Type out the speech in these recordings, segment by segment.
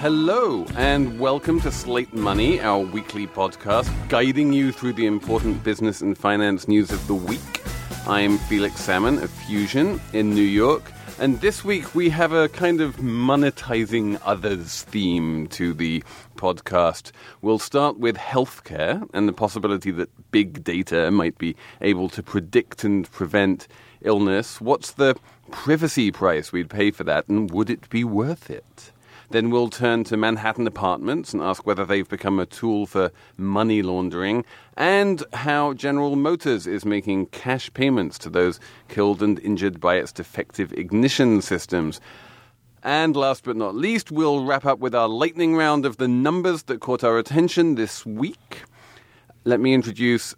Hello, and welcome to Slate Money, our weekly podcast guiding you through the important business and finance news of the week. I'm Felix Salmon of Fusion in New York, and this week we have a kind of monetizing others theme to the podcast. We'll start with healthcare and the possibility that big data might be able to predict and prevent illness. What's the privacy price we'd pay for that, and would it be worth it? Then we'll turn to Manhattan apartments and ask whether they've become a tool for money laundering and how General Motors is making cash payments to those killed and injured by its defective ignition systems. And last but not least, we'll wrap up with our lightning round of the numbers that caught our attention this week. Let me introduce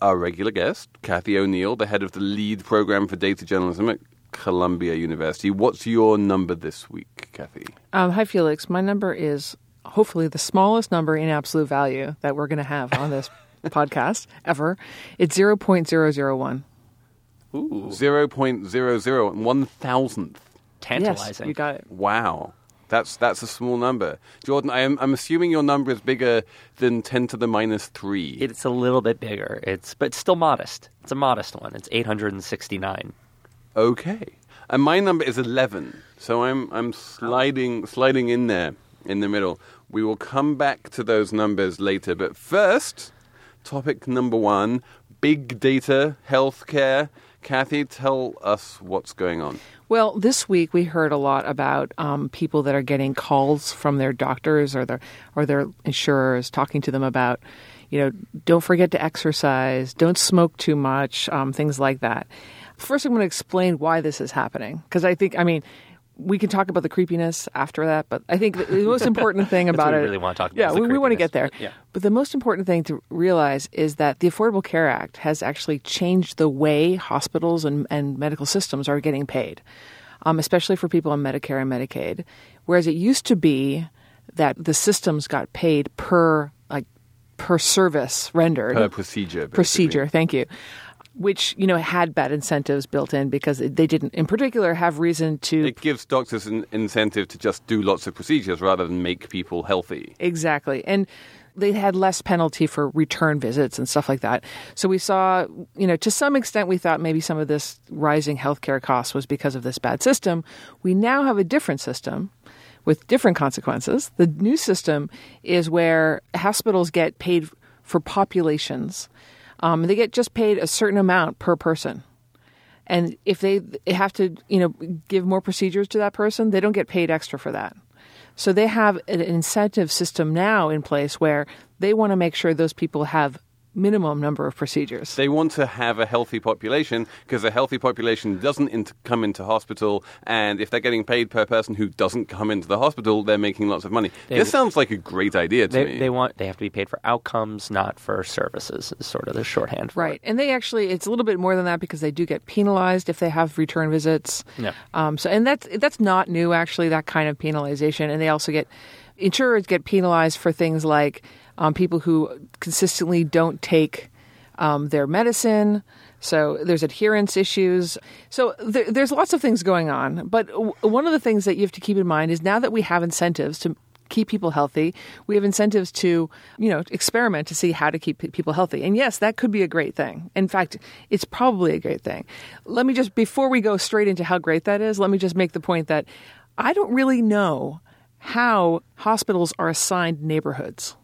our regular guest, Cathy O'Neil, the head of the Lede Program for data journalism at Columbia University. What's your number this week, Cathy? Um, hi, Felix. My number is hopefully the smallest number in absolute value that we're going to have on this podcast ever. It's 0.001. Ooh. 0.00, one thousandth. Tantalizing. Yes, you got it. Wow. That's that's a small number. Jordan, I am, I'm assuming your number is bigger than 10 to the minus 3. It's a little bit bigger. It's but it's still modest. It's a modest one. It's 869. Okay. And my number is 11. So I'm I'm sliding sliding in there in the middle. We will come back to those numbers later, but first, topic number 1, big data, healthcare. Cathy, tell us what's going on. Well, this week we heard a lot about um, people that are getting calls from their doctors or their or their insurers talking to them about, you know, don't forget to exercise, don't smoke too much, um, things like that. First, I'm going to explain why this is happening because I think, I mean, we can talk about the creepiness after that, but I think the most important thing about what we it. really want to talk about Yeah, the we, we want to get there. creepiness. Yeah. But the most important thing to realize is that the Affordable Care Act has actually changed the way hospitals and, and medical systems are getting paid, um, especially for people on Medicare and Medicaid. Whereas it used to be that the systems got paid per like per service rendered Per procedure. basically. procedure. Thank you. Which you know had bad incentives built in because they didn't, in particular, have reason to It gives doctors an incentive to just do lots of procedures rather than make people healthy. Exactly. And they had less penalty for return visits and stuff like that. So we saw, you know, to some extent, we thought maybe some of this rising healthcare costs was because of this bad system. We now have a different system with different consequences. The new system is where hospitals get paid for populations. Um, they get just paid a certain amount per person. And if they have to, you know, give more procedures to that person, they don't get paid extra for that. So they have an incentive system now in place where they want to make sure those people have minimum number of procedures. They want to have a healthy population because a healthy population doesn't int- come into hospital, and if they're getting paid per person who doesn't come into the hospital, they're making lots of money. They- this sounds like a great idea to They, me. they want they have to be paid for outcomes, not for services. Is sort of the shorthand. For Right. It. And they actually, it's a little bit more than that because they do get penalized if they have return visits. Yeah. Um, so, and that's, that's not new, actually, that kind of penalization. And they also get, insurers get penalized for things like um, people who consistently don't take um, their medicine. So there's adherence issues. So there, there's lots of things going on. But w- one of the things that you have to keep in mind is now that we have incentives to keep people healthy, we have incentives to, you know, experiment to see how to keep pe- people healthy. And yes, that could be a great thing. In fact, it's probably a great thing. Let me just, before we go straight into how great that is, let me just make the point that I don't really know how hospitals are assigned neighborhoods.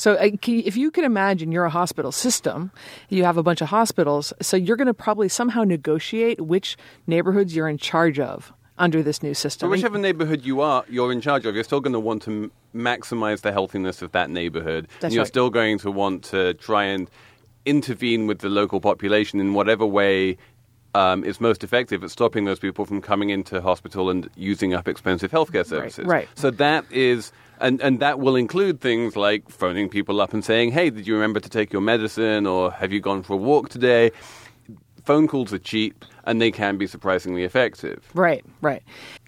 So uh, if you can imagine you're a hospital system, you have a bunch of hospitals, so you're going to probably somehow negotiate which neighborhoods you're in charge of under this new system. But whichever neighborhood you are, you're in charge of, you're still going to want to m- maximize the healthiness of that neighborhood. That's and you're right. still going to want to try and intervene with the local population in whatever way um, is most effective at stopping those people from coming into hospital and using up expensive healthcare services. Right, right. So that is, and, and that will include things like phoning people up and saying, hey, did you remember to take your medicine or have you gone for a walk today? Phone calls are cheap and they can be surprisingly effective. Right, right.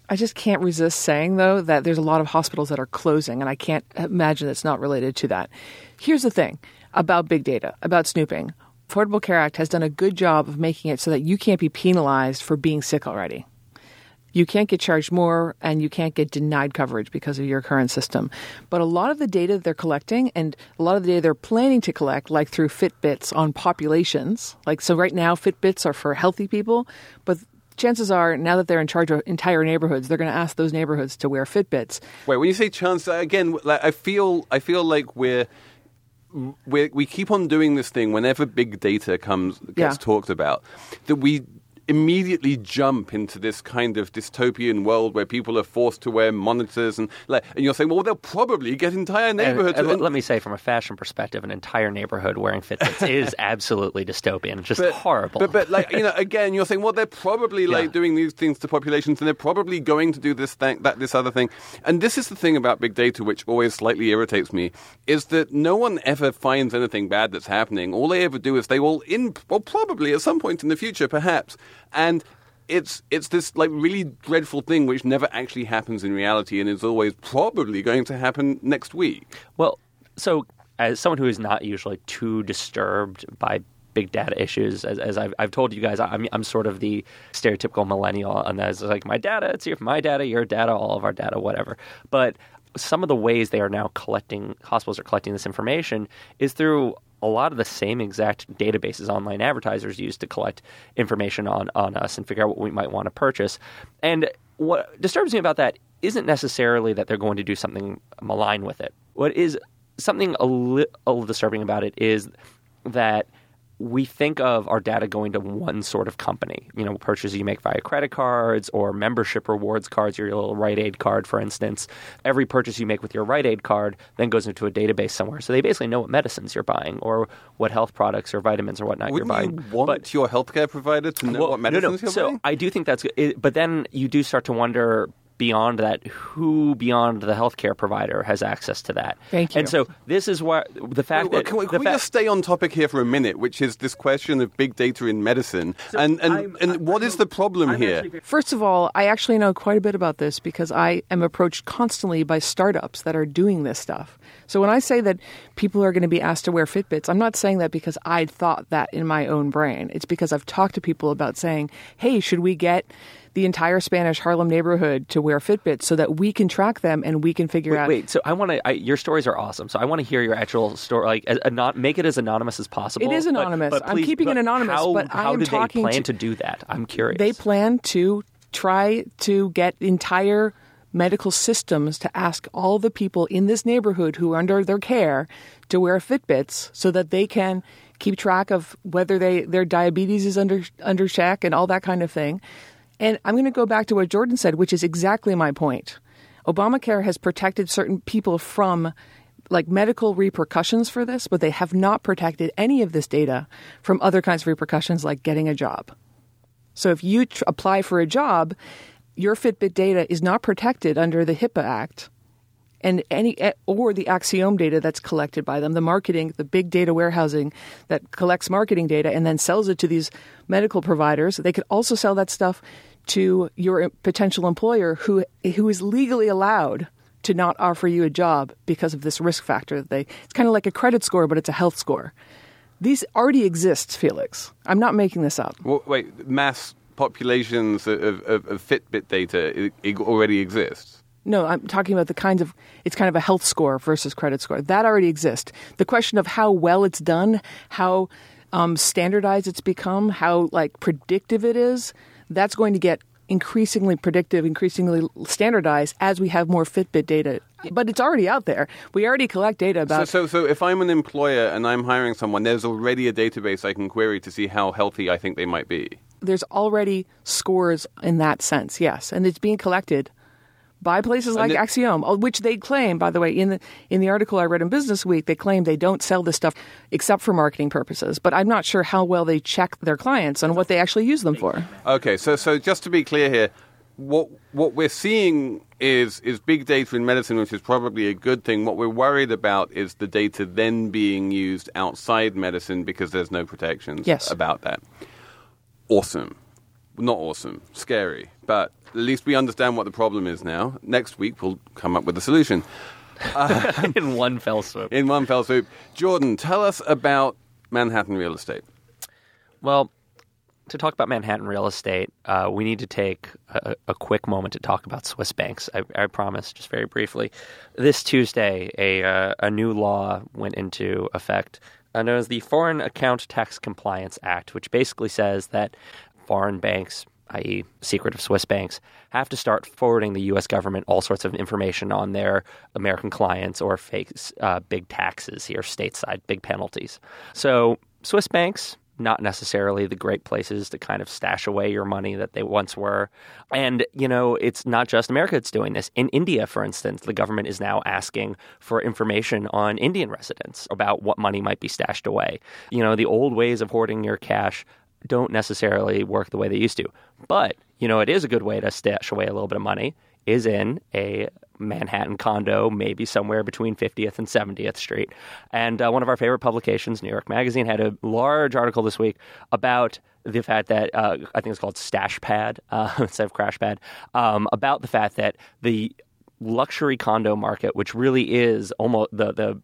I just can't resist saying, though, that there's a lot of hospitals that are closing, and I can't imagine it's not related to that. Here's the thing about big data, about snooping. Affordable Care Act has done a good job of making it so that you can't be penalized for being sick already. You can't get charged more and you can't get denied coverage because of your current system. But a lot of the data they're collecting and a lot of the data they're planning to collect, like through Fitbits on populations, like so right now, Fitbits are for healthy people, but chances are now that they're in charge of entire neighborhoods, they're going to ask those neighborhoods to wear Fitbits. Wait, when you say chance, again, like, I feel I feel like we're. we we keep on doing this thing whenever big data comes gets Yeah. talked about that we immediately jump into this kind of dystopian world where people are forced to wear monitors and like and you're saying well they'll probably get entire neighborhoods and and- let me say, from a fashion perspective, an entire neighborhood wearing Fitbits is absolutely dystopian. It's just horrible. But but like you know, again, you're saying, well, they're probably like Yeah. doing these things to populations, and they're probably going to do this thing, that, this other thing. And this is the thing about big data, which always slightly irritates me, is that no one ever finds anything bad that's happening. All they ever do is they will in, well, probably at some point in the future, perhaps, and. It's it's this like really dreadful thing which never actually happens in reality and is always probably going to happen next week. Well, so as someone who is not usually too disturbed by big data issues, as, as I've, I've told you guys, I'm, I'm sort of the stereotypical millennial, and that's like my data, it's your, my data, your data, all of our data, whatever. But some of the ways they are now collecting, hospitals are collecting this information is through a lot of the same exact databases online advertisers use to collect information on, on us and figure out what we might want to purchase. And what disturbs me about that isn't necessarily that they're going to do something malign with it. What is something a little disturbing about it is that we think of our data going to one sort of company. You know, purchases you make via credit cards or membership rewards cards, your little Rite Aid card, for instance. Every purchase you make with your Rite Aid card then goes into a database somewhere. So they basically know what medicines you're buying or what health products or vitamins or whatnot Wouldn't you're buying. you want But- your healthcare provider to know well, what no, no. medicines you're So buying? I do think that's good. It- But then you do start to wonder beyond that who beyond the healthcare provider has access to that. Thank you. And so this is why the fact Well, that can we, the can we fa- just stay on topic here for a minute, which is this question of big data in medicine, and and, I'm- and what is the problem here? First of all, I actually know quite a bit about this because I am approached constantly by startups that are doing this stuff. So when I say that people are going to be asked to wear Fitbits, I'm not saying that because I thought that in my own brain. It's because I've talked to people about saying, hey, should we get the entire Spanish Harlem neighborhood to wear Fitbits so that we can track them and we can figure Wait, out. wait, so I want to. Your stories are awesome. So I want to hear your actual story. Like, as, anon- make it as anonymous as possible. It is But- anonymous. but I'm please- keeping it anonymous, How, but I am talking. how am do they plan to- to do that? I'm curious. They plan to try to get entire medical systems to ask all the people in this neighborhood who are under their care to wear Fitbits so that they can keep track of whether they their diabetes is under under check and all that kind of thing. And I'm going to go back to what Jordan said, which is exactly my point. Obamacare has protected certain people from like medical repercussions for this, but they have not protected any of this data from other kinds of repercussions like getting a job. So if you tr- apply for a job, your Fitbit data is not protected under the HIPAA Act and any eh, or the Acxiom data that's collected by them, the marketing, the big data warehousing that collects marketing data and then sells it to these medical providers. They could also sell that stuff to your potential employer who who is legally allowed to not offer you a job because of this risk factor that they it's kind of like a credit score but it's a health score. These already exist, Felix. I'm not making this up. Well, wait, mass populations of, of, of Fitbit data i- i- already exists. No, I'm talking about the kinds of it's kind of a health score versus credit score. That already exists. The question of how well it's done, how um, standardized it's become, how like predictive it is, that's going to get increasingly predictive, increasingly standardized as we have more Fitbit data. But it's already out there. We already collect data So, about so, so if I'm an employer and I'm hiring someone, there's already a database I can query to see how healthy I think they might be. there's already scores in that sense, yes, and it's being collected by places like it- Acxiom, uh, which they claim, by the way, in the in the article I read in Business Week, they claim they don't sell this stuff except for marketing purposes. But I'm not sure how well they check their clients on what they actually use them for. Okay, so so just to be clear here, what what we're seeing is is big data in medicine, which is probably a good thing. What we're worried about is the data then being used outside medicine because there's no protections Yes. about that. Awesome. Not awesome, scary, but at least we understand what the problem is now. Next week we'll come up with a solution in one fell swoop. in one fell swoop. Jordan, tell us about Manhattan real estate. Well, to talk about Manhattan real estate, uh, we need to take a, a quick moment to talk about Swiss banks. I, I promise, just very briefly. This Tuesday, a, uh, a new law went into effect uh, known as the Foreign Account Tax Compliance Act, which basically says that foreign banks, i.e., secretive Swiss banks, have to start forwarding the U.S. government all sorts of information on their American clients or face uh, big taxes here stateside, big penalties. So Swiss banks not necessarily the great places to kind of stash away your money that they once were. And, you know, it's not just America that's doing this. In India, for instance, the government is now asking for information on Indian residents about what money might be stashed away. You know, the old ways of hoarding your cash don't necessarily work the way they used to. But, you know, it is a good way to stash away a little bit of money is in a Manhattan condo, maybe somewhere between 50th and 70th Street. And uh, one of our favorite publications, New York Magazine, had a large article this week about the fact that uh, I think it's called Stash Pad uh, instead of Crash Pad, um, about the fact that the luxury condo market, which really is almost the the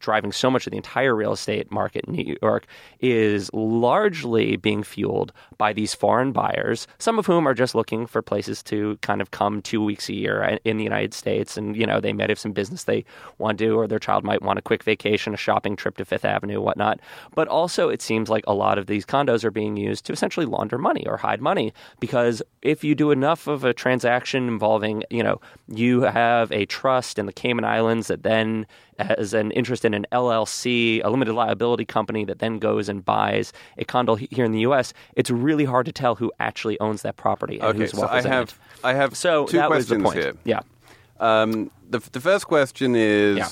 driving so much of the entire real estate market in New York, is largely being fueled by these foreign buyers, some of whom are just looking for places to kind of come two weeks a year in the United States, and you know they might have some business they want to do, or their child might want a quick vacation, a shopping trip to Fifth Avenue, whatnot. But also, it seems like a lot of these condos are being used to essentially launder money or hide money because if you do enough of a transaction involving, you know, you have a trust in the Cayman Islands that then has an interest in an LLC, a limited liability company that then goes and buys a condo here in the U.S. It's really hard to tell who actually owns that property and Okay, who's so I have I have so two that was the questions point. here. Yeah. Um, the the first question is Yeah.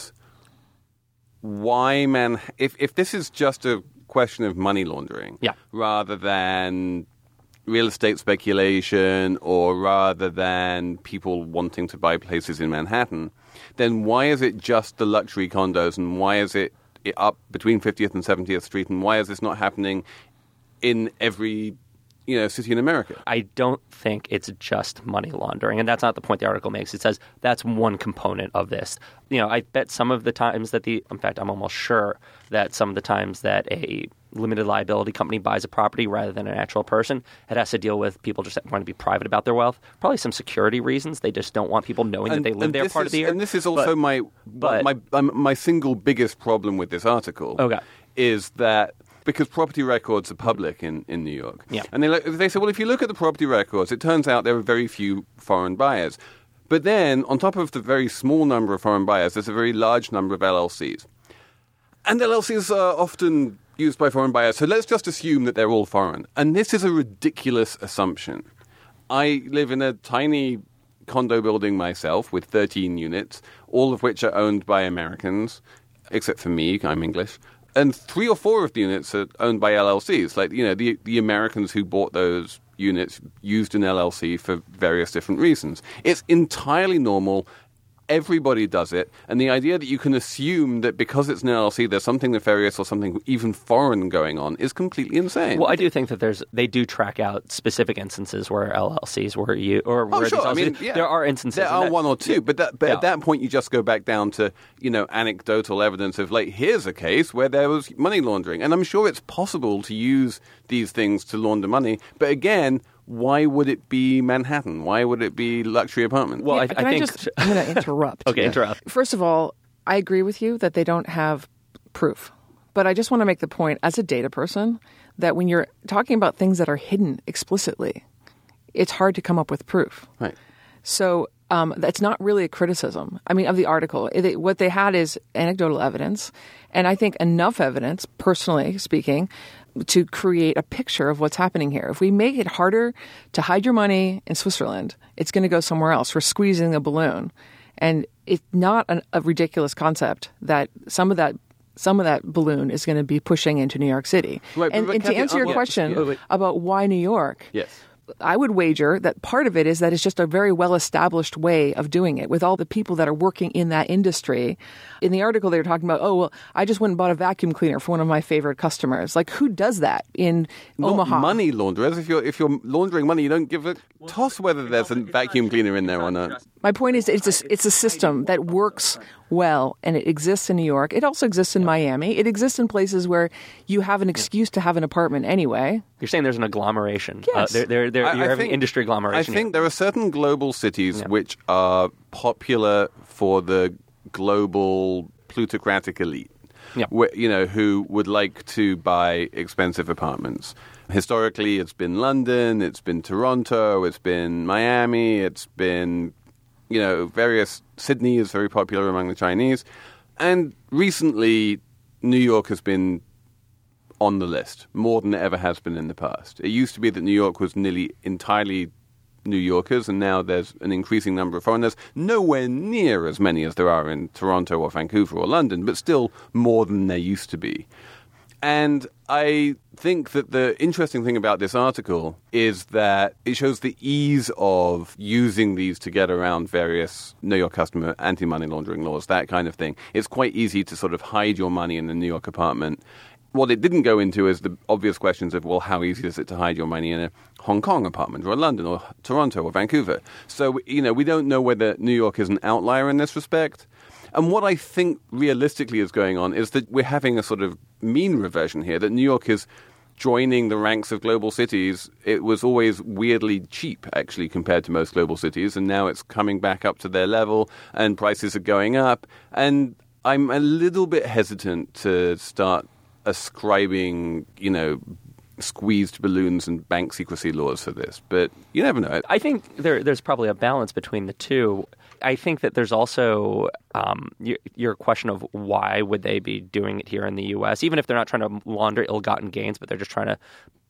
why man if if this is just a question of money laundering Yeah. rather than real estate speculation or rather than people wanting to buy places in Manhattan then why is it just the luxury condos and why is it up between 50th and 70th street and why is this not happening in every you know city in America I don't think it's just money laundering, and that's not the point the article makes. It says that's one component of this. You know, I bet some of the times that the, in fact, I'm almost sure that some of the times that a limited liability company buys a property rather than an actual person, it has to deal with people just want to be private about their wealth. Probably some security reasons. They just don't want people knowing that they live there part is, of the year. And this is also But- my but- my um, my single biggest problem with this article. Okay. is that because property records are public in, in New York. Yeah. And they look- they say, well, if you look at the property records, it turns out there are very few foreign buyers. But then, on top of the very small number of foreign buyers, there's a very large number of LLCs. And LLCs are often used by foreign buyers, so let's just assume that they're all foreign. And this is a ridiculous assumption. I live in a tiny condo building myself with 13 units, all of which are owned by Americans, except for me, I'm English. And three or four of the units are owned by LLCs. Like, you know, the, the Americans who bought those units used an LLC for various different reasons. It's entirely normal Everybody does it, and the idea that you can assume that because it's an LLC, there's something nefarious or something even foreign going on is completely insane. Well, I do think that there's they do track out specific instances where LLCs were you or Oh, where sure. I mean, yeah. there are instances. There are that- one or two, but that, but Yeah. at that point, you just go back down to you know anecdotal evidence of like here's a case where there was money laundering, and I'm sure it's possible to use these things to launder money. But again, why would it be Manhattan? Why would it be luxury apartments? Well, I, can I I, think just? I'm going to interrupt. Okay, interrupt. First of all, I agree with you that they don't have proof, but I just want to make the point as a data person that when you're talking about things that are hidden explicitly, it's hard to come up with proof. right. So um, that's not really a criticism. I mean, of the article. It, what they had is anecdotal evidence, and I think enough evidence, personally speaking, to create a picture of what's happening here. If we make it harder to hide your money in Switzerland, it's going to go somewhere else. We're squeezing the balloon, and it's not an, a ridiculous concept that some of that some of that balloon is going to be pushing into New York City. Right, and, and to answer your question yeah, about why New York, Yes. I would wager that part of it is that it's just a very well established way of doing it with all the people that are working in that industry. In the article, they were talking about, oh, well, I just went and bought a vacuum cleaner for one of my favorite customers. Like, who does that in Not Omaha? money launderers. If you're if you're laundering money, you don't give a toss whether there's a vacuum cleaner in there or not. My point is, it's a, it's a system that works well, and it exists in New York. It also exists in Miami. It exists in places where you have an excuse to have an apartment anyway. You're saying there's an agglomeration. Yes. Uh, there, there, there, I- you're I having think- industry agglomeration. I think here. there are certain global cities which are popular for the global plutocratic elite. Yeah. wh- you know, who would like to buy expensive apartments. Historically, it's been London, it's been Toronto, it's been Miami, it's been, you know, various. Sydney is very popular among the Chinese. And recently, New York has been on the list more than it ever has been in the past. It used to be that New York was nearly entirely New Yorkers, and now there's an increasing number of foreigners. Nowhere near as many as there are in Toronto or Vancouver or London, but still more than there used to be. And I think that the interesting thing about this article is that it shows the ease of using these to get around various New York customer anti money laundering laws, that kind of thing. It's quite easy to sort of hide your money in a New York apartment. What it didn't go into is the obvious questions of, well, how easy is it to hide your money in a Hong Kong apartment or a London or Toronto or Vancouver? So, you know, we don't know whether New York is an outlier in this respect. And what I think realistically is going on is that we're having a sort of mean reversion here, that New York is joining the ranks of global cities. It was always weirdly cheap, actually, compared to most global cities, and now it's coming back up to their level, and prices are going up. And I'm a little bit hesitant to start ascribing, you know, squeezed balloons and bank secrecy laws for this, but you never know. I think there, there's probably a balance between the two. I think that there's also um, your, your question of why would they be doing it here in the U.S., even if they're not trying to launder ill-gotten gains, but they're just trying to,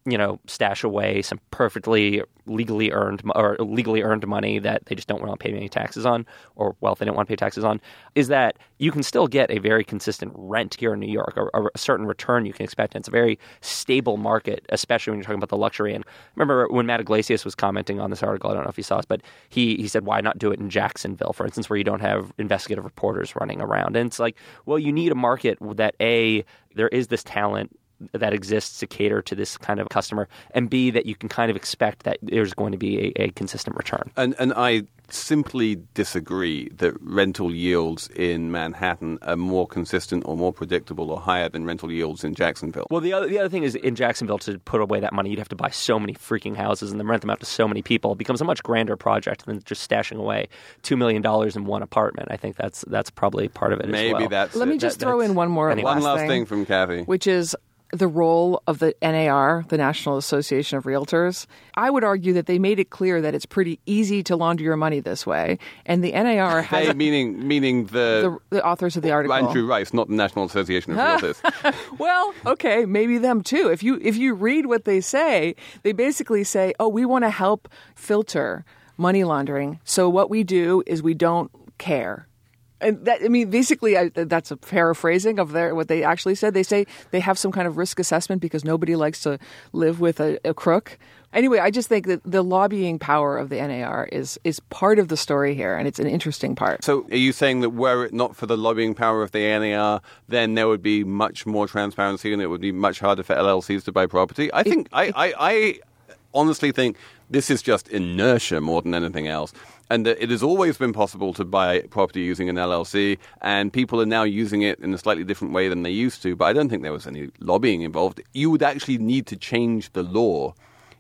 you know, stash away some perfectly legally earned or legally earned money that they just don't want to pay any taxes on, or wealth they don't want to pay taxes on. Is that you can still get a very consistent rent here in New York, or, or a certain return you can expect. And it's a very stable market, especially when you're talking about the luxury. And remember when Matt Yglesias was commenting on this article, I don't know if you saw it, but he, he said, why not do it in Jacksonville, for instance, where you don't have investigative reporters running around? And it's like, well, you need a market that A, there is this talent that exists to cater to this kind of customer, and B, that you can kind of expect that there's going to be a, a consistent return. And and I simply disagree that rental yields in Manhattan are more consistent or more predictable or higher than rental yields in Jacksonville. Well, the other the other thing is in Jacksonville to put away that money, you'd have to buy so many freaking houses and then rent them out to so many people. It becomes a much grander project than just stashing away two million dollars in one apartment. I think that's that's probably part of it. Maybe as well. that's Let it. me just That- throw in one more anyway. one last thing, thing from Cathy. which is the role of the NAR, the National Association of Realtors. I would argue that they made it clear that it's pretty easy to launder your money this way, and the NAR has They meaning meaning the, the, the authors of the article. Andrew Rice, not the National Association of Realtors. Well, okay, maybe them too. If you if you read what they say, they basically say, "Oh, we want to help filter money laundering. So what we do is we don't care." And that I mean, basically, I, that's a paraphrasing of their what they actually said. They say they have some kind of risk assessment because nobody likes to live with a, a crook. Anyway, I just think that the lobbying power of the NAR is is part of the story here, and it's an interesting part. so are you saying that were it not for the lobbying power of the NAR, then there would be much more transparency and it would be much harder for LLCs to buy property? I think I, I, I honestly think this is just inertia more than anything else. And that it has always been possible to buy property using an LLC, and people are now using it in a slightly different way than they used to. But I don't think there was any lobbying involved. You would actually need to change the law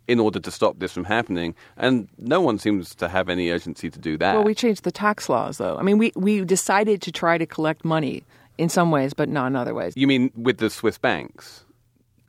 in order to stop this from happening, and no one seems to have any urgency to do that. Well, we changed the tax laws, though. I mean, we we decided to try to collect money in some ways, but not in other ways. You mean with the Swiss banks?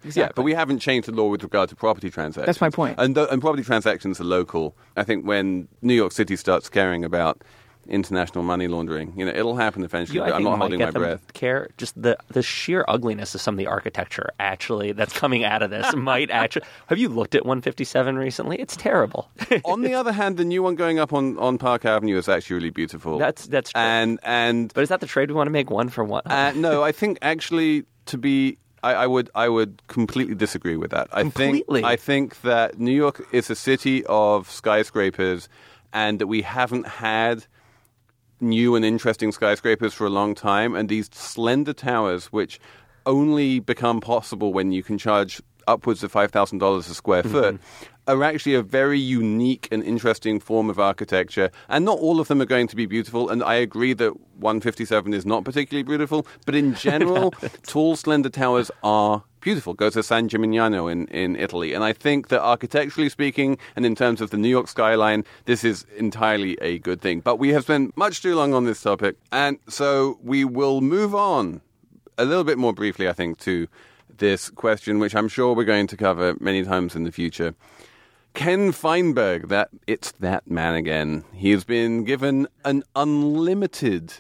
Yeah, but we haven't changed the law with regard to property transactions. That's my point. And, th- and property transactions are local. I think when New York City starts caring about international money laundering, you know, it'll happen eventually. You, I'm not holding my breath. Care just the the sheer ugliness of some of the architecture actually that's coming out of this might actually. Have you looked at 157 recently? It's terrible. on the other hand, the new one going up on, on Park Avenue is actually really beautiful. That's- that's true. And and but is that the trade we want to make one for one? uh, no, I think actually to be. I, I would I would completely disagree with that. I Completely? think I think that New York is a city of skyscrapers, and that we haven't had new and interesting skyscrapers for a long time, and these slender towers, which only become possible when you can charge upwards of five thousand dollars a square mm-hmm. foot, are actually a very unique and interesting form of architecture. And not all of them are going to be beautiful. And I agree that 157 is not particularly beautiful, but in general, tall, slender towers are beautiful. Go to San Gimignano in, in Italy. And I think that architecturally speaking, and in terms of the New York skyline, this is entirely a good thing. But we have spent much too long on this topic. And so we will move on a little bit more briefly, I think, to this question, which I'm sure we're going to cover many times in the future. Ken Feinberg, that it's that man again. He has been given an unlimited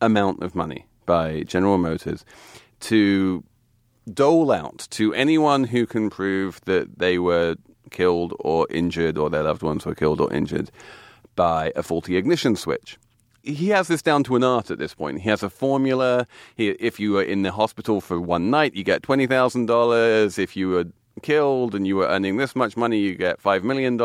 amount of money by General Motors to dole out to anyone who can prove that they were killed or injured or their loved ones were killed or injured by a faulty ignition switch. He has this down to an art at this point. He has a formula. He, if you were in the hospital for one night, you get $20,000. If you were killed and you were earning this much money, you get $5 million.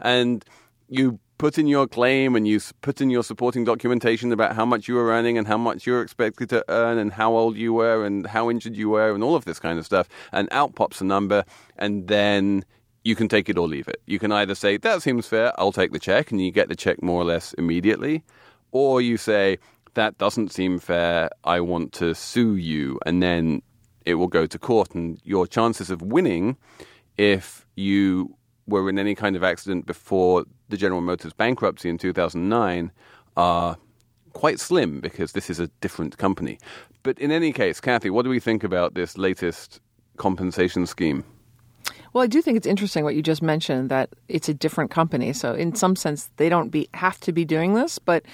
And you put in your claim and you put in your supporting documentation about how much you were earning and how much you were expected to earn and how old you were and how injured you were and all of this kind of stuff. And out pops a number, and then you can take it or leave it. You can either say, that seems fair, I'll take the check, and you get the check more or less immediately. Or you say, that doesn't seem fair, I want to sue you, and then it will go to court. And your chances of winning, if you were in any kind of accident before the General Motors bankruptcy in 2009, are quite slim because this is a different company. But in any case, Cathy, what do we think about this latest compensation scheme? Well, I do think it's interesting what you just mentioned that it's a different company. So in some sense, they don't be have to be doing this, but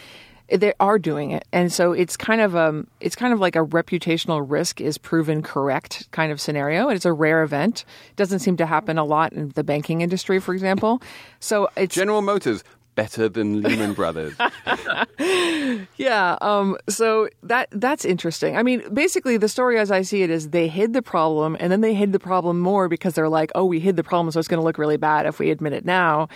they are doing it, and so it's kind of um it's kind of like a reputational risk is proven correct kind of scenario. It's a rare event. It doesn't seem to happen a lot in the banking industry, for example. So it's General Motors, better than Lehman Brothers. Yeah. Um, so that that's interesting. I mean, basically, the story as I see it is they hid the problem, and then they hid the problem more because they're like, "Oh, we hid the problem, so it's going to look really bad if we admit it now,"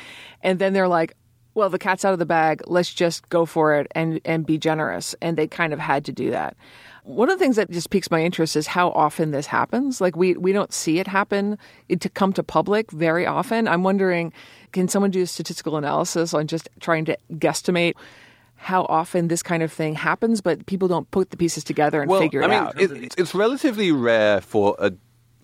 and then they're like. Well, the cat's out of the bag. Let's just go for it and, and be generous. And they kind of had to do that. One of the things that just piques my interest is how often this happens. Like we we don't see it happen it, to come to public very often. I'm wondering, can someone do a statistical analysis on just trying to guesstimate how often this kind of thing happens, but people don't put the pieces together and figure I it mean, out. It, it's relatively rare for a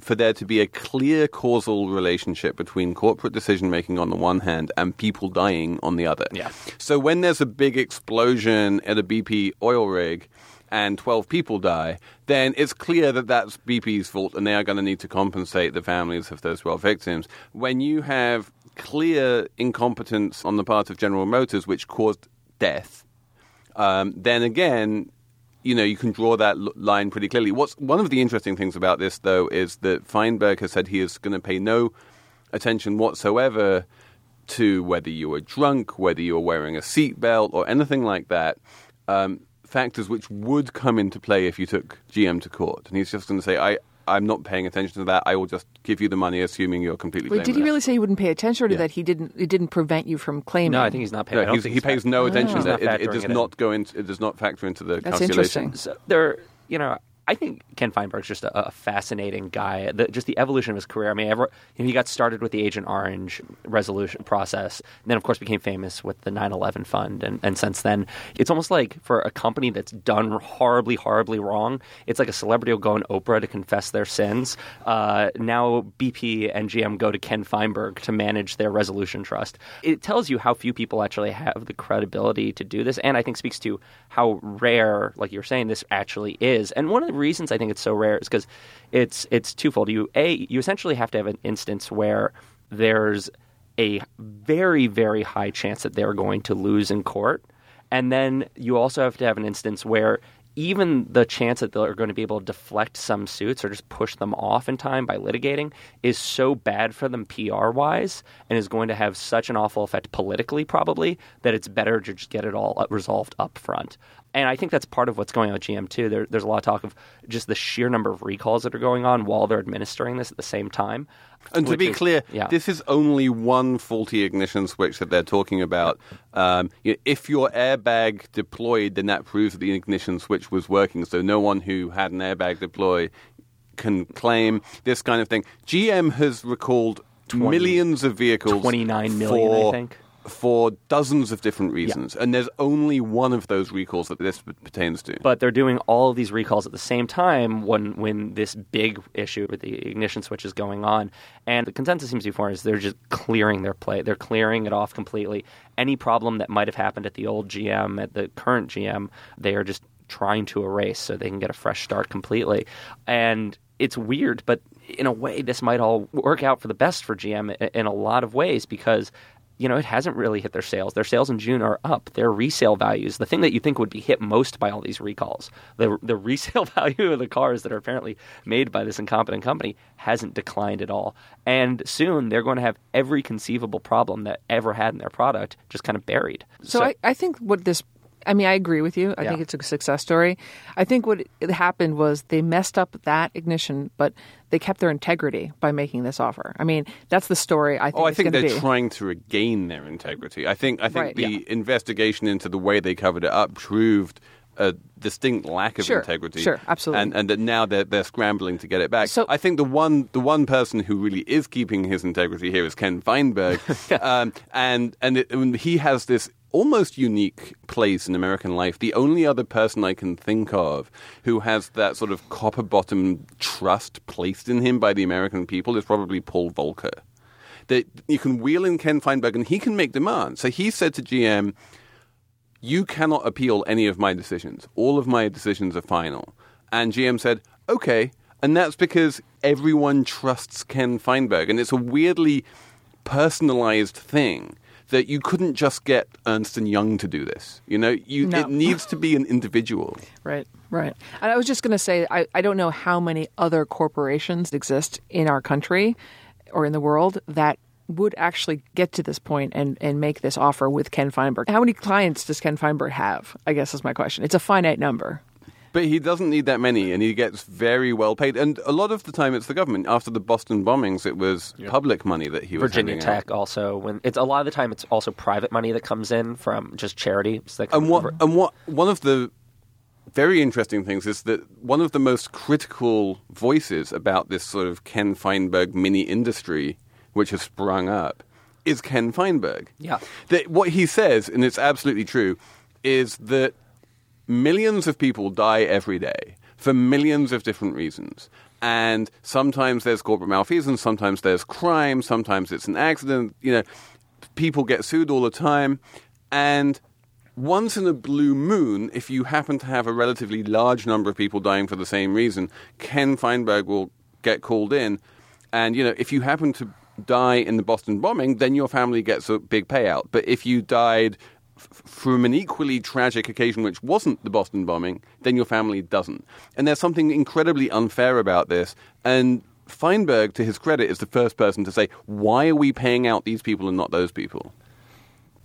for there to be a clear causal relationship between corporate decision making on the one hand and people dying on the other. Yeah. So when there's a big explosion at a BP oil rig and 12 people die, then it's clear that that's BP's fault and they are going to need to compensate the families of those 12 victims. When you have clear incompetence on the part of General Motors which caused death, um, then again, you know, you can draw that line pretty clearly. What's one of the interesting things about this, though, is that Feinberg has said he is going to pay no attention whatsoever to whether you were drunk, whether you were wearing a seatbelt, or anything like that. Um, factors which would come into play if you took GM to court, and he's just going to say, "I." I'm not paying attention to that. I will just give you the money, assuming you're completely. Wait, did he blameless." really say he wouldn't pay attention, or Yeah. that he didn't? It didn't prevent you from claiming. no, I think he's not paying. I No, he's, he he's pays fa- no attention. He's to oh. that. It, it does it in. not go into. It does not factor into the That's calculation. interesting. So there, you know, I think Ken Feinberg's just a, a fascinating guy. The, just the evolution of his career. I mean, ever, you know, he got started with the Agent Orange resolution process, then of course became famous with the 9/11 fund, and, and since then, it's almost like for a company that's done horribly, horribly wrong, it's like a celebrity will go on Oprah to confess their sins. Uh, now BP and GM go to Ken Feinberg to manage their resolution trust. It tells you how few people actually have the credibility to do this, and I think speaks to how rare, like you're saying, this actually is. And one of the reasons I think it's so rare is because it's it's twofold. You a you essentially have to have an instance where there's a very very high chance that they're going to lose in court, and then you also have to have an instance where even the chance that they're going to be able to deflect some suits or just push them off in time by litigating is so bad for them PR wise and is going to have such an awful effect politically, probably, that it's better to just get it all uh, resolved up front. And I think that's part of what's going on with GM too. There, there's a lot of talk of just the sheer number of recalls that are going on while they're administering this at the same time. And to be is- clear, yeah. this is only one faulty ignition switch that they're talking about. Um, you know, if your airbag deployed, then that proves that the ignition switch was working. So no one who had an airbag deploy can claim this kind of thing. GM has recalled millions of vehicles, 29 million, I think. For dozens of different reasons, and there's only one of those recalls that this pertains to. but they're doing all of these recalls at the same time when when this big issue with the ignition switch is going on. And the consensus seems to be for is they're just clearing their plate. They're clearing it off completely. Any problem that might have happened at the old GM, at the current GM, they are just trying to erase so they can get a fresh start completely. And it's weird, but in a way, this might all work out for the best for GM in a lot of ways because you know, it hasn't really hit their sales. Their sales in June are up. Their resale values, the thing that you think would be hit most by all these recalls, the the resale value of the cars that are apparently made by this incompetent company hasn't declined at all. And soon they're going to have every conceivable problem that ever had in their product just kind of buried. So, I, I think what this, I mean, I agree with you. I Yeah. think it's a success story. I think what it happened was they messed up that ignition, but they kept their integrity by making this offer. I mean, that's the story. I think. Oh, I think they're be. trying to regain their integrity. I think I think Right, the yeah. investigation into the way they covered it up proved a distinct lack of Sure, integrity. sure, absolutely. And and that now they're they're scrambling to get it back. So- I think the one the one person who really is keeping his integrity here is Ken Feinberg, um, and and, it, and he has this almost unique place in American life. The only other person I can think of who has that sort of copper bottom trust placed in him by the American people is probably Paul Volcker that you can wheel in Ken Feinberg and he can make demands. So he said to GM, You cannot appeal any of my decisions. All of my decisions are final. And GM said, Okay. And that's because everyone trusts Ken Feinberg. And it's a weirdly personalized thing that you couldn't just get Ernst and Young to do this. You know, you, No. it needs to be an individual. Right, right. And I was just going to say, I, I don't know how many other corporations exist in our country or in the world that would actually get to this point and, and make this offer with Ken Feinberg. How many clients does Ken Feinberg have? I guess is my question. It's a finite number. But he doesn't need that many, and he gets very well paid. And a lot of the time, it's the government. After the Boston bombings, it was public money that he was Virginia handing out. Tech also when it's a lot of the time it's also private money that comes in from just charity. So And what comes- and what one of the very interesting things is that one of the most critical voices about this sort of Ken Feinberg mini industry, which has sprung up, is Ken Feinberg. Yeah. That what he says, and it's absolutely true, is that millions of people die every day for millions of different reasons. And sometimes there's corporate malfeasance, sometimes there's crime, sometimes it's an accident. You know, people get sued all the time. And once in a blue moon, if you happen to have a relatively large number of people dying for the same reason, Ken Feinberg will get called in. And, you know, if you happen to die in the Boston bombing, then your family gets a big payout. But if you died from an equally tragic occasion which wasn't the Boston bombing, then your family doesn't. And there's something incredibly unfair about this. And Feinberg, to his credit, is the first person to say, why are we paying out these people and not those people?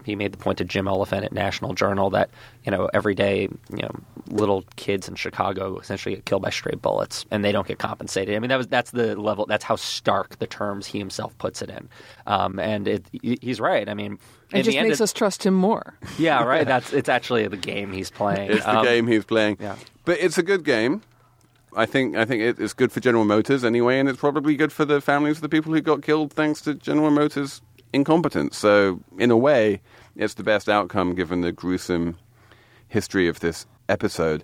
He made the point to Jim Oliphant at National Journal that you know every day you know little kids in Chicago essentially get killed by stray bullets and they don't get compensated. I mean that was that's the level that's how stark the terms he himself puts it in, um, and it, he's right. I mean, It just makes it- us trust him more. yeah right. That's it's actually the game he's playing. It's the Um, game he's playing. yeah. But it's a good game. I think I think it- it's good for General Motors anyway, and it's probably good for the families of the people who got killed thanks to General Motors' incompetence. So, in a way, it's the best outcome given the gruesome history of this episode.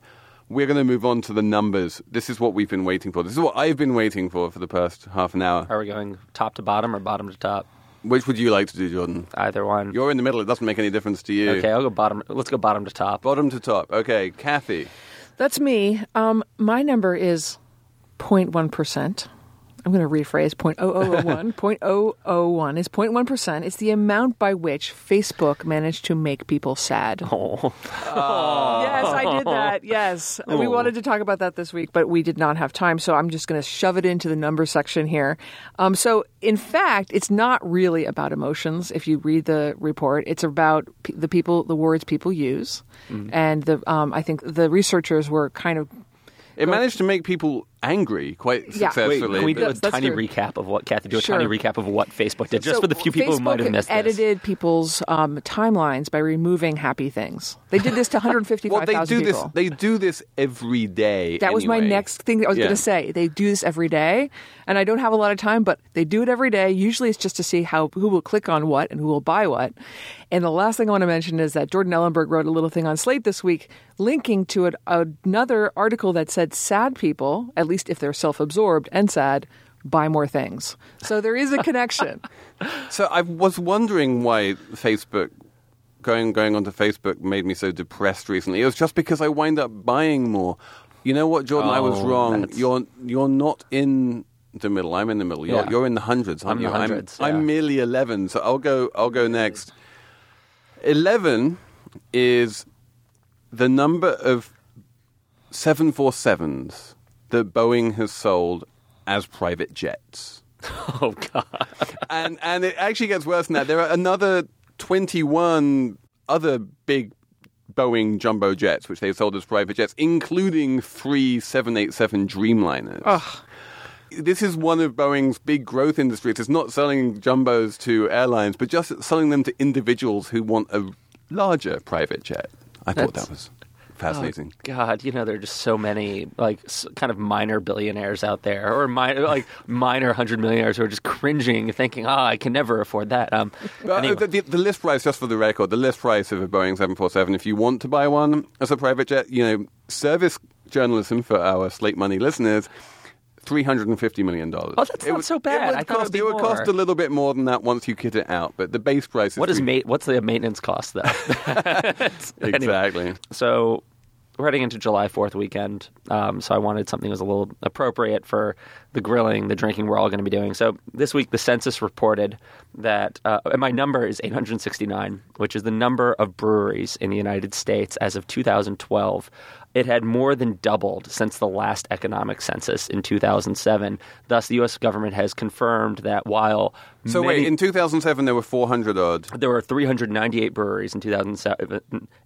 We're going to move on to the numbers. This is what we've been waiting for. This is what I've been waiting for for the past half an hour. Are we going top to bottom or bottom to top? Which would you like to do, Jordan? Either one. You're in the middle. It doesn't make any difference to you. okay, I'll go bottom. Let's go bottom to top. Bottom to top. Okay, Cathy. That's me. Um, my number is 0.1%. I'm going to rephrase 0.0001. 0.001 is 0.1%. It's the amount by which Facebook managed to make people sad. Oh, Yes, I did that. Yes. We wanted to talk about that this week, but we did not have time. So I'm just going to shove it into the number section here. Um, so, in fact, it's not really about emotions. If you read the report, it's about p- the people, the words people use. And the um, I think the researchers were kind of It managed to make people angry quite Yeah. Wait, successfully. can we do a that's tiny true. recap of what Cathy do a Sure. tiny recap of what Facebook did, just So for the few people Facebook who might have missed this. edited people's um, timelines by removing happy things. They did this to well, 155,000 they do people. this. They do this every day. That was my next thing that I was Yeah. going to say. They do this every day, and I don't have a lot of time, but they do it every day. Usually, it's just to see how who will click on what and who will buy what. And the last thing I want to mention is that Jordan Ellenberg wrote a little thing on Slate this week, linking to it another article that said sad people, at least if they're self-absorbed and sad, buy more things. So there is a connection. So I was wondering why Facebook going going onto Facebook made me so depressed recently. It was just because I wind up buying more. You know what, Jordan? I was Oh, wrong. that's- You're you're not in the middle. I'm in the middle. You're, Yeah. you're in the hundreds, aren't I'm you? the hundreds, I'm, yeah. I'm merely eleven. So I'll go. I'll go next. Eleven is the number of seven four sevens that Boeing has sold as private jets Oh God! and and it actually gets worse than that. There are another twenty-one other big Boeing jumbo jets which they've sold as private jets, including three seven eight seven Dreamliners. This is one of Boeing's big growth industries. It's not selling jumbos to airlines, but just selling them to individuals who want a larger private jet. I thought that was fascinating. God, you know there are just so many like s- kind of minor billionaires out there, or minor like minor hundred millionaires who are just cringing, thinking, "Ah, I can never afford that." Um, uh, anyway. the, the, the list price, just for the record, the list price of a Boeing 747, if you want to buy one as a private jet, you know, service journalism for our Slate Money listeners, $350 million. Oh, that's not so bad. It would, I it cost, would it would cost a little bit more than that once you kit it out, but the base price is. what is three- ma- What's the maintenance cost though? Anyway. Exactly. So we're heading into July 4th weekend. Um, so I wanted something that was a little appropriate for the grilling, the drinking we're all going to be doing. So this week, the census reported that, uh, and my number is 869, which is the number of breweries in the United States as of 2012. It had more than doubled since the last economic census in 2007. Thus, the U.S. government has confirmed that while So, many- wait, in 2007, there were 400 odd. there were 398 breweries in 2007.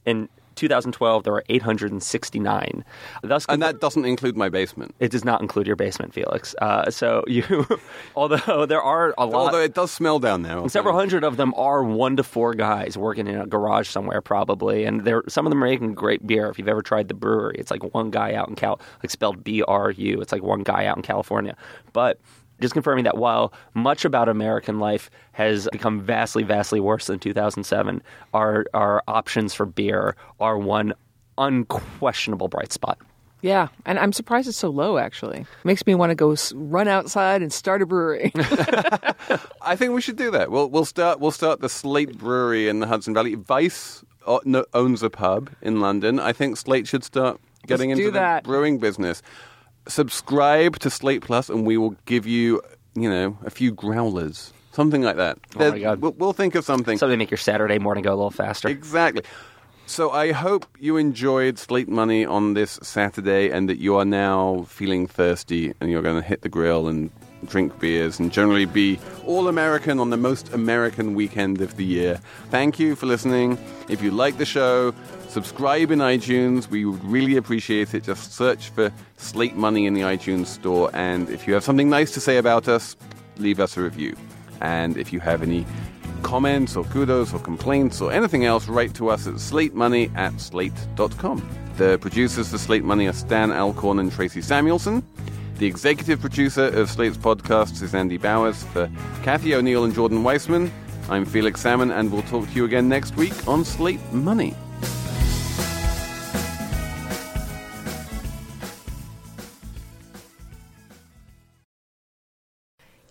In 2012, there were 869. Thus, And that doesn't include my basement. it does not include your basement, Felix. Uh, so you, although there are a lot, Although it does smell down there. I'll several hundred of them are one to four guys working in a garage somewhere, probably, and they're some of them are making great beer. If you've ever tried the brewery, it's like one guy out in Cal, like spelled B R U. It's like one guy out in California, but. Just confirming that while much about American life has become vastly, vastly worse than 2007, our our options for beer are one unquestionable bright spot. Yeah, and I'm surprised it's so low. Actually, makes me want to go s- run outside and start a brewery. I think we should do that. We'll we'll start we'll start the Slate Brewery in the Hudson Valley. Vice uh, o- owns a pub in London. I think Slate should start getting Let's into do the that. brewing business. Subscribe to Slate Plus, and we will give you you know a few growlers, something like that. Oh my God. We'll, we'll think of something. Something to make your Saturday morning go a little faster. Exactly. So I hope you enjoyed Slate Money on this Saturday and that you are now feeling thirsty and you're going to hit the grill and drink beers and generally be all American on the most American weekend of the year. Thank you for listening. If you like the show, subscribe in iTunes. We would really appreciate it. Just search for Slate Money in the iTunes store. And if you have something nice to say about us, leave us a review. And if you have any comments or kudos or complaints or anything else, write to us at slatemoney at slate.com. The producers for Slate Money are Stan Alcorn and Tracy Samuelson. The executive producer of Slate's podcasts is Andy Bowers. For Cathy O'Neil and Jordan Weissmann, I'm Felix Salmon, and we'll talk to you again next week on Slate Money.